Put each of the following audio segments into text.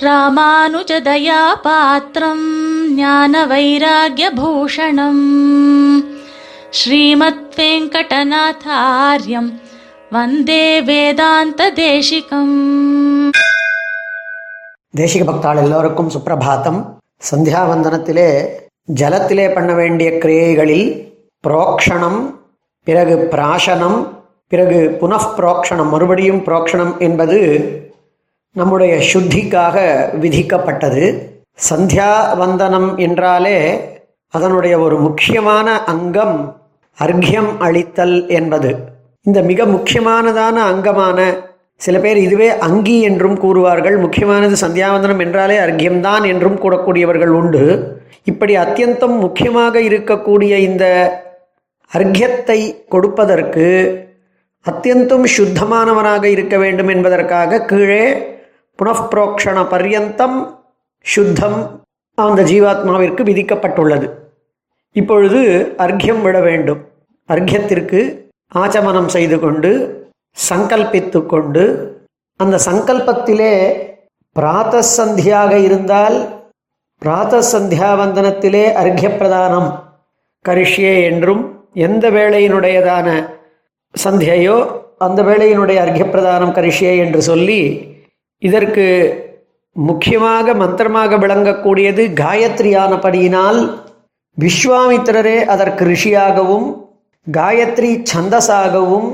ராமானுஜதயாபாத்திரம் ஞான வைராகியபூஷணம் ஸ்ரீமத் வெங்கடநாதாரியம் வந்தே வேதாந்த தேசிகம் தேசிக பக்தாள் எல்லோருக்கும் சுப்பிரபாத்தம் சந்தியாவந்தனத்திலே ஜலத்திலே பண்ண வேண்டிய கிரியைகளில் புரோக்ஷணம் பிறகு பிராசனம் பிறகு புனఃப்ரோக்ஷணம் மறுபடியும் புரோக்ஷணம் என்பது நம்முடைய சுத்திக்காக விதிக்கப்பட்டது. சந்தியாவந்தனம் என்றாலே அதனுடைய ஒரு முக்கியமான அங்கம் அர்க்யம் அளித்தல் என்பது. இந்த மிக முக்கியமானதான அங்கமான சில பேர் இதுவே அங்கி என்றும் கூறுவார்கள். முக்கியமானது சந்தியாவந்தனம் என்றாலே அர்க்யம்தான் என்றும் கூறக்கூடியவர்கள் உண்டு. இப்படி அத்தியந்தம் முக்கியமாக இருக்கக்கூடிய இந்த அர்க்யத்தை கொடுப்பதற்கு அத்தியந்தம் சுத்தமானவனாக இருக்க வேண்டும் என்பதற்காக கீழே புனఃப்ரோக்ஷண பர்யந்தம் சுத்தம் அந்த ஜீவாத்மாவிற்கு விதிக்கப்பட்டுள்ளது. இப்பொழுது அர்க்கியம் விட வேண்டும். அர்க்கியத்திற்கு ஆச்சமனம் செய்து கொண்டு சங்கல்பித்து கொண்டு அந்த சங்கல்பத்திலே பிராத்தசந்தியாக இருந்தால் பிராத்தசந்தியாவந்தனத்திலே அர்க்கிய பிரதானம் கரிஷ்யே என்றும் எந்த வேளையினுடையதான சந்தியையோ அந்த வேளையினுடைய அர்க்கிய பிரதானம் கரிஷ்யே என்று சொல்லி இதற்கு முக்கியமாக மந்திரமாக விளங்கக்கூடியது காயத்ரியானபடியினால் விஸ்வாமித்திரரே அதற்கு ரிஷியாகவும் காயத்ரி சந்தஸாகவும்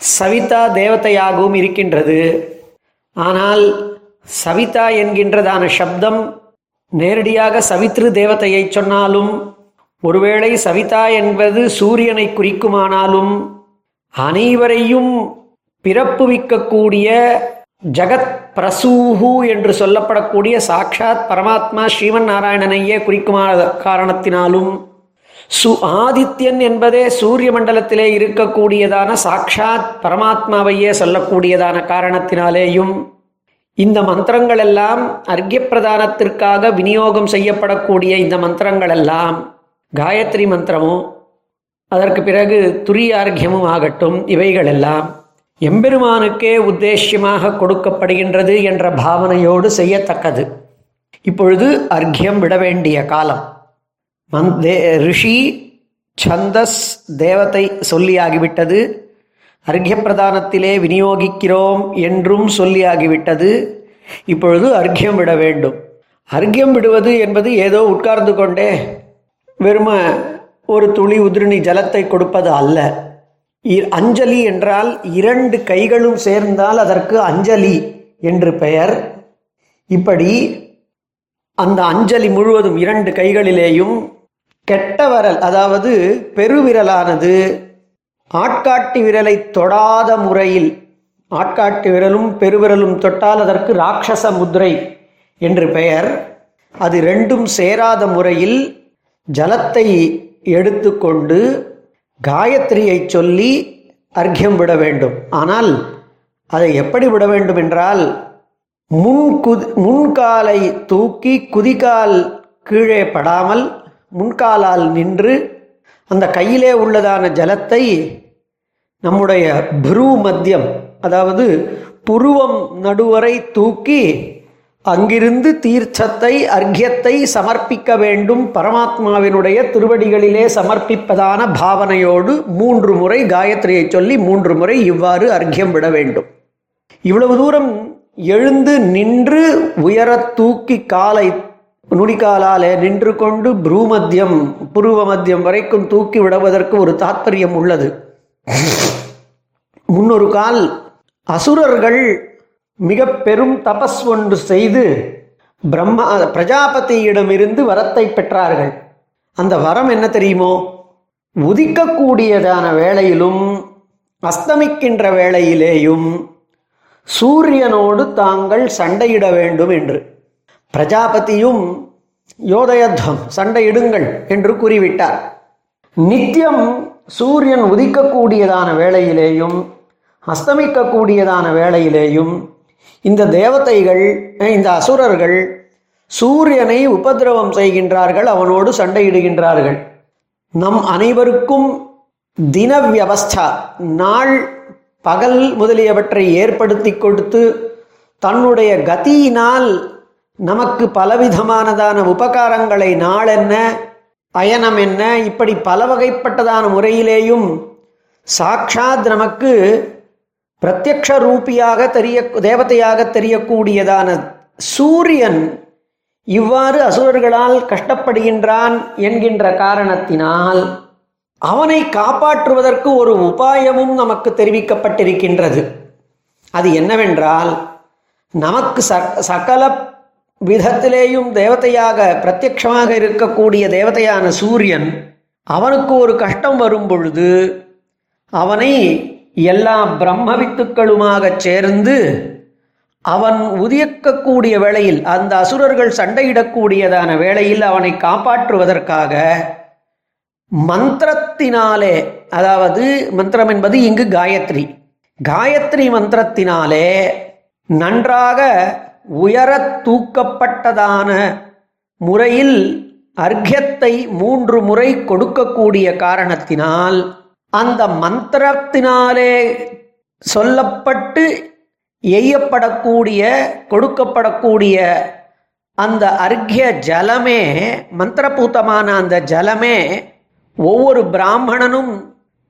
சவிதா தேவதையாகவும் இருக்கின்றது. ஆனால் சவிதா என்கின்றதான சப்தம் நேரடியாக சவித்ரு தேவதையை சொன்னாலும் ஒருவேளை சவிதா என்பது சூரியனை குறிக்குமானாலும் அனைவரையும் பிறப்புவிக்கக்கூடிய ஜகத் பிரசூஹு என்று சொல்லப்படக்கூடிய சாட்சாத் பரமாத்மா ஸ்ரீமன் நாராயணனையே குறிக்குமான காரணத்தினாலும் சு ஆதித்யன் என்பதே சூரிய மண்டலத்திலே இருக்கக்கூடியதான சாட்சாத் பரமாத்மாவையே சொல்லக்கூடியதான காரணத்தினாலேயும் இந்த மந்திரங்கள் எல்லாம் அர்க்கியப்பிரதானத்திற்காக விநியோகம் செய்யப்படக்கூடிய இந்த மந்திரங்கள் எல்லாம் காயத்ரி மந்திரமும் அதற்கு பிறகு துரியார்கியமும் ஆகட்டும் இவைகளெல்லாம் எம்பெருமானுக்கே உத்தேசியமாக கொடுக்கப்படுகின்றது என்ற பாவனையோடு செய்யத்தக்கது. இப்பொழுது அர்க்கியம் விட வேண்டிய காலம். மந் தே ரிஷி சந்தஸ் தேவத்தை சொல்லியாகிவிட்டது. அர்க்ய பிரதானத்திலே விநியோகிக்கிறோம் என்றும் சொல்லியாகிவிட்டது. இப்பொழுது அர்க்கியம் விட வேண்டும். அர்க்கியம் விடுவது என்பது ஏதோ உட்கார்ந்து கொண்டே வெறும ஒரு துளி உதிரணி ஜலத்தை கொடுப்பது அல்ல. அஞ்சலி என்றால் இரண்டு கைகளும் சேர்ந்தால் அதற்கு அஞ்சலி என்று பெயர். இப்படி அந்த அஞ்சலி முழுவதும் இரண்டு கைகளிலேயும் கெட்ட விரல் அதாவது பெருவிரலானது ஆட்காட்டி விரலை தொடாத முறையில் ஆட்காட்டி விரலும் பெருவிரலும் தொட்டால் அதற்கு ராட்சச முத்ரை என்று பெயர். அது ரெண்டும் சேராத முறையில் ஜலத்தை எடுத்துக்கொண்டு காயத்ரியை சொல்லி அர்க்கியம் விட வேண்டும். ஆனால் அதை எப்படி விட வேண்டும் என்றால் முன் குதி முன்காலை தூக்கி குதிகால் கீழே படாமல் முன்காலால் நின்று அந்த கையிலே உள்ளதான ஜலத்தை நம்முடைய புரு மத்தியம் அதாவது புருவம் நடுவரை தூக்கி அங்கிருந்து தீர்ச்சத்தை அர்க்கியத்தை சமர்ப்பிக்க வேண்டும். பரமாத்மாவினுடைய திருவடிகளிலே சமர்ப்பிப்பதான பாவனையோடு மூன்று முறை காயத்ரியை சொல்லி மூன்று முறை இவ்வாறு அர்க்கியம் விட வேண்டும். இவ்வளவு தூரம் எழுந்து நின்று உயரத் தூக்கி காலை நுனிக்காலாலே நின்று கொண்டு புரூமத்தியம் புருவ மத்தியம் வரைக்கும் தூக்கி விடுவதற்கு ஒரு தாத்பரியம் உள்ளது. முன்னொரு கால் அசுரர்கள் மிக பெரும் தபஸ் ஒன்று செய்து பிரம்மா பிரஜாபதியிடமிருந்து வரத்தை பெற்றார்கள். அந்த வரம் என்ன தெரியுமோ? உதிக்கக்கூடியதான வேளையிலும் அஸ்தமிக்கின்ற வேளையிலேயும் சூரியனோடு தாங்கள் சண்டையிட வேண்டும் என்று. பிரஜாபதியும் யோதயத்வம் சண்டையிடுங்கள் என்று கூறிவிட்டார். நித்தியம் சூரியன் உதிக்கக்கூடியதான வேளையிலேயும் அஸ்தமிக்கக்கூடியதான வேளையிலேயும் இந்த தேவதைகள் இந்த அசுரர்கள் சூரியனை உபதிரவம் செய்கின்றார்கள் அவனோடு சண்டையிடுகின்றார்கள். நம் அனைவருக்கும் தின வியவஸ்தா நாள் பகல் முதலியவற்றை ஏற்படுத்தி கொடுத்து தன்னுடைய கதியினால் நமக்கு பலவிதமானதான உபகாரங்களை நாளென்ன அயனம் என்ன இப்படி பல வகைப்பட்டதான முறையிலேயும் சாட்சாத் நமக்கு பிரத்யக்ஷ ரூபியாக தெரிய தேவதையாக தெரியக்கூடியதான சூரியன் இவ்வாறு அசுரர்களால் கஷ்டப்படுகின்றான் என்கின்ற காரணத்தினால் அவனை காப்பாற்றுவதற்கு ஒரு உபாயமும் நமக்கு தெரிவிக்கப்பட்டிருக்கின்றது. அது என்னவென்றால் நமக்கு ச சகல விதத்திலேயும் தேவதையாக பிரத்யக்ஷமாக இருக்கக்கூடிய தேவதையான சூரியன் அவனுக்கு ஒரு கஷ்டம் வரும் பொழுது அவனை எல்லா பிரம்ம வித்துக்களுமாக சேர்ந்து அவன் உதியக்கக்கூடிய வேளையில் அந்த அசுரர்கள் சண்டையிடக்கூடியதான வேளையில் அவனை காப்பாற்றுவதற்காக மந்திரத்தினாலே அதாவது மந்திரம் என்பது இங்கு காயத்ரி. காயத்ரி மந்திரத்தினாலே நன்றாக உயர தூக்கப்பட்டதான முறையில் அர்க்கியத்தை மூன்று முறை கொடுக்கக்கூடிய காரணத்தினால் அந்த மந்திரத்தினாலே சொல்லப்பட்டு எய்யப்படக்கூடிய கொடுக்கப்படக்கூடிய அந்த அர்க்கிய ஜலமே மந்திரபூத்தமான அந்த ஜலமே ஒவ்வொரு பிராமணனும்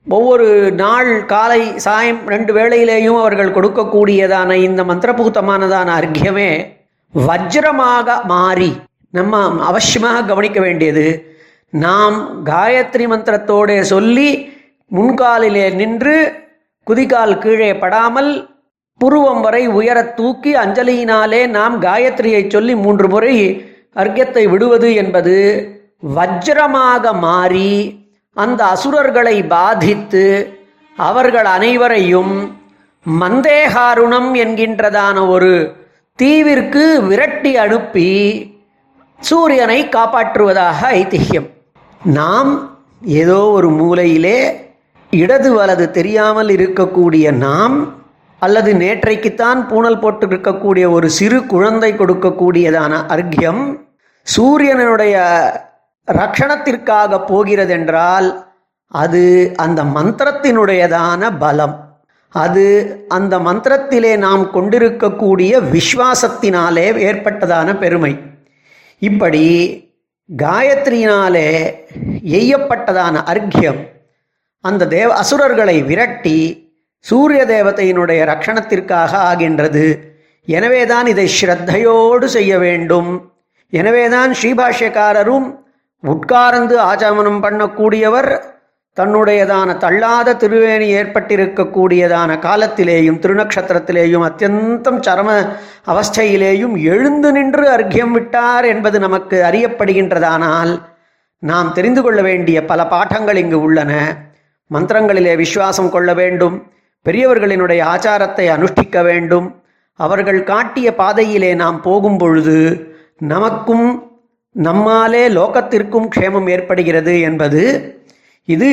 ஒவ்வொரு நாள் காலை சாயம் ரெண்டு வேளையிலேயும் அவர்கள் கொடுக்கக்கூடியதான இந்த மந்திரபூத்தமானதான அர்க்கியமே வஜ்ரமாக மாறி நம்ம அவசியமாக கவனிக்க வேண்டியது நாம் காயத்ரி மந்திரத்தோட சொல்லி முன்காலிலே நின்று குதிகால் கீழே படாமல் புருவம் வரை உயரத் தூக்கி அஞ்சலியினாலே நாம் காயத்ரியை சொல்லி மூன்று முறை அர்க்கத்தை விடுவது என்பது வஜ்ரமாக மாறி அந்த அசுரர்களை பாதித்து அவர்கள் அனைவரையும் மந்தேகாருணம் என்கின்றதான ஒரு தீவிற்கு விரட்டி அனுப்பி சூரியனை காப்பாற்றுவதாக ஐதிஹ்யம் நாம் ஏதோ ஒரு மூலையிலே இடது வலது தெரியாமல் இருக்கக்கூடிய நாம் அல்லது நேற்றைக்குத்தான் பூணல் போட்டு இருக்கக்கூடிய ஒரு சிறு குழந்தை கொடுக்கக்கூடியதான அர்க்கியம் சூரியனுடைய ரக்ஷணத்திற்காக போகிறதென்றால் அது அந்த மந்திரத்தினுடையதான பலம். அது அந்த மந்திரத்திலே நாம் கொண்டிருக்கக்கூடிய விஸ்வாசத்தினாலே ஏற்பட்டதான பெருமை. இப்படி காயத்ரியினாலே எய்யப்பட்டதான அர்க்கியம். அந்த தேவ அசுரர்களை விரட்டி சூரிய தேவதையினுடைய ரக்ஷணத்திற்காக ஆகின்றது. எனவேதான் இதை ஸ்ரத்தையோடு செய்ய வேண்டும். எனவேதான் ஸ்ரீபாஷ்யக்காரரும் உட்கார்ந்து ஆச்சமனம் பண்ணக்கூடியவர் தன்னுடையதான தள்ளாத திருவேணி ஏற்பட்டிருக்கக்கூடியதான காலத்திலேயும் திருநக்ஷத்திரத்திலேயும் அத்தியந்தம் சரம அவஸ்தையிலேயும் எழுந்து நின்று அர்க்கியம் விட்டார் என்பது நமக்கு அறியப்படுகின்றதானால் நாம் தெரிந்து கொள்ள வேண்டிய பல பாடங்கள் இங்கு உள்ளன. மந்திரங்களிலே விசுவாசம் கொள்ள வேண்டும். பெரியவர்களினுடைய ஆச்சாரத்தை அனுஷ்டிக்க வேண்டும். அவர்கள் காட்டிய பாதையிலே நாம் போகும் பொழுது நமக்கும் நம்மாலே லோகத்திற்கும் க்ஷேமம் ஏற்படுகிறது என்பது இது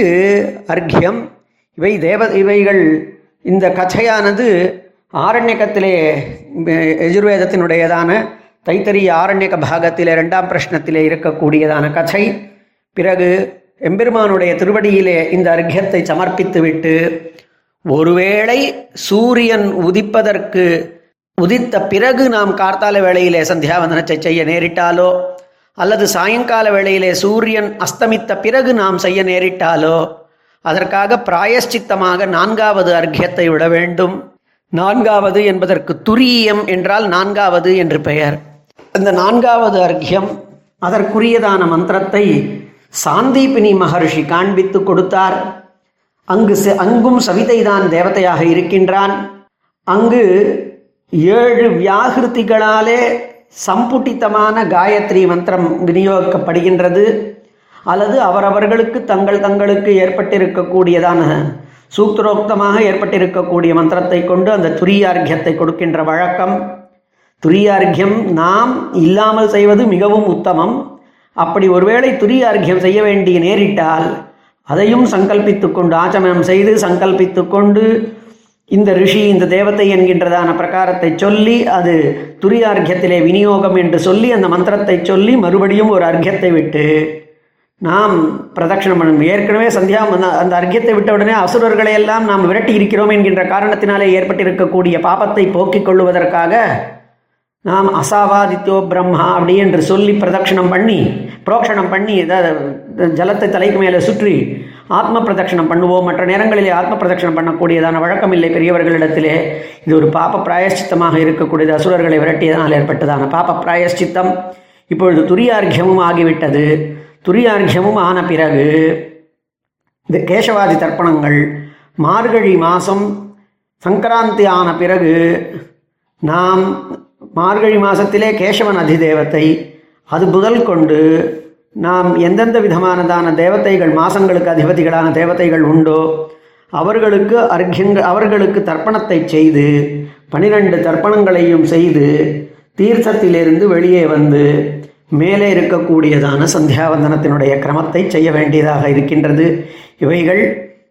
அர்க்கியம். இவை தேவ இவைகள் இந்த கச்சையானது ஆரண்யக்கத்திலே எஜுர்வேதத்தினுடையதான தைத்தரிய ஆரண்யக பாகத்திலே ரெண்டாம் பிரஷ்னத்திலே இருக்கக்கூடியதான கச்சை. பிறகு எம்பெருமானுடைய திருவடியிலே இந்த அர்க்கியத்தை சமர்ப்பித்துவிட்டு ஒருவேளை சூரியன் உதிப்பதற்கு உதித்த பிறகு நாம் கார்த்தால வேளையிலே சந்தியாவந்தனத்தை செய்ய நேரிட்டாலோ அல்லது சாயங்கால வேளையிலே சூரியன் அஸ்தமித்த பிறகு நாம் செய்ய நேரிட்டாலோ அதற்காக பிராயஷ்சித்தமாக நான்காவது அர்க்கியத்தை விட வேண்டும். நான்காவது என்பதற்கு துரியம் என்றால் நான்காவது என்று பெயர். இந்த நான்காவது அர்க்கியம் அதற்குரியதான மந்திரத்தை சாந்தீபினி மகர்ஷி காண்பித்து கொடுத்தார். அங்கு அங்கும் சவிதைதான் தேவதையாக இருக்கின்றான். அங்கு ஏழு வியாகிருதிகளாலே சம்புட்டித்தமான காயத்ரி மந்திரம் விநியோகிக்கப்படுகின்றது. அல்லது அவரவர்களுக்கு தங்கள் தங்களுக்கு ஏற்பட்டிருக்கக்கூடியதான சூத்திரோக்தமாக ஏற்பட்டிருக்கக்கூடிய மந்திரத்தை கொண்டு அந்த துரியார்க்கியத்தை கொடுக்கின்ற வழக்கம். துரியார்க்கியம் நாம் இல்லாமல் செய்வது மிகவும் உத்தமம். அப்படி ஒருவேளை துரியார்க்கியம் செய்ய வேண்டிய நேரிட்டால் அதையும் சங்கல்பித்து கொண்டு ஆச்சமனம் செய்து சங்கல்பித்து கொண்டு இந்த ரிஷி இந்த தேவத்தை என்கின்றதான பிரகாரத்தை சொல்லி அது துரியார்க்கியத்திலே விநியோகம் என்று சொல்லி அந்த மந்திரத்தை சொல்லி மறுபடியும் ஒரு அர்க்கியத்தை விட்டு நாம் பிரதட்சணம் பண்ணணும் ஏற்கனவே சந்தியா அந்த அந்த அர்க்கியத்தை விட்ட உடனே அசுரர்களை எல்லாம் நாம் விரட்டி இருக்கிறோம் என்கின்ற காரணத்தினாலே ஏற்பட்டிருக்கக்கூடிய பாபத்தை போக்கிக் கொள்ளுவதற்காக நாம் அசாவாதித்யோ பிரம்மா அப்படி என்று சொல்லி பிரதட்சணம் பண்ணி புரோக்ஷணம் பண்ணி ஜலத்தை தலைக்கு மேலே சுற்றி ஆத்ம பிரதட்சணம் பண்ணுவோம். மற்ற நேரங்களிலே ஆத்ம பிரதட்சணம் பண்ணக்கூடியதான வழக்கம் இல்லை பெரியவர்களிடத்திலே. இது ஒரு பாப பிராயஷ்சித்தமாக இருக்கக்கூடியது. அசுரர்களை விரட்டியதனால் ஏற்பட்டதான பாப பிராயஷ்சித்தம். இப்பொழுது துரியார்க்கியமும் ஆகிவிட்டது. துரியார்க்கியமும் ஆன பிறகு இந்த கேசவாதி தர்ப்பணங்கள் மார்கழி மாதம் சங்கராந்தி ஆன பிறகு நாம் மார்கழி மாதத்திலே கேசவன் அதிதேவத்தை அது முதல் கொண்டு நாம் எந்தெந்த விதமானதான தேவதைகள் மாசங்களுக்கு அதிபதிகளான தேவதைகள் உண்டோ அவர்களுக்கு அர்க்கியங்க அவர்களுக்கு தர்ப்பணத்தை செய்து பனிரெண்டு தர்ப்பணங்களையும் செய்து தீர்த்தத்திலிருந்து வெளியே வந்து மேலே இருக்கக்கூடியதான சந்தியாவந்தனத்தினுடைய கிரமத்தை செய்ய வேண்டியதாக இருக்கின்றது. இவைகள்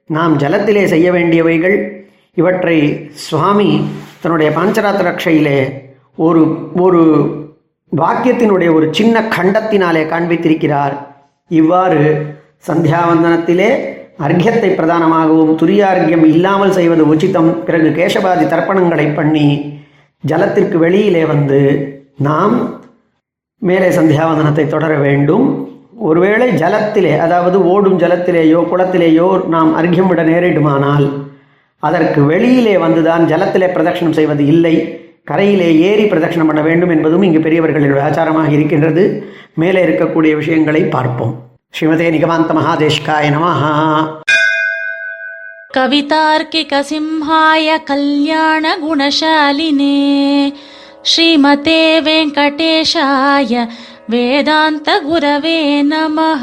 நாம் ஜலத்திலே செய்ய வேண்டியவைகள். இவற்றை சுவாமி தன்னுடைய பாஞ்சராத்திர ரக்ஷையிலே ஒரு ஒரு வாக்கியத்தினுடைய ஒரு சின்ன கண்டத்தினாலே காண்பித்திருக்கிறார். இவ்வாறு சந்தியாவந்தனத்திலே அர்க்கியத்தை பிரதானமாகவும் துரியார்க்கியம் இல்லாமல் செய்வது உச்சிதம். பிறகு கேசபாதி தர்ப்பணங்களை பண்ணி ஜலத்திற்கு வெளியிலே வந்து நாம் மேலே சந்தியாவந்தனத்தை தொடர வேண்டும். ஒருவேளை ஜலத்திலே அதாவது ஓடும் ஜலத்திலேயோ குளத்திலேயோ நாம் அர்க்கியம் விட நேரிடுமானால் அதற்கு வெளியிலே வந்துதான் ஜலத்திலே பிரதட்சணம் செய்வது இல்லை. கரையிலே ஏறி பிரதட்சணம் பண்ண வேண்டும் என்பதும் இங்கு பெரியவர்களின் ஆச்சாரமாக இருக்கின்றது மேலே இருக்கக்கூடிய விஷயங்களை பார்ப்போம் ஸ்ரீமதே நிகமாந்த மகாதேஷ்காய நமஹா कवितार्किकसिंहाय कल्याणगुणशालिने श्रीमते वेङ्कटेशाय वेदान्तगुरवे नमः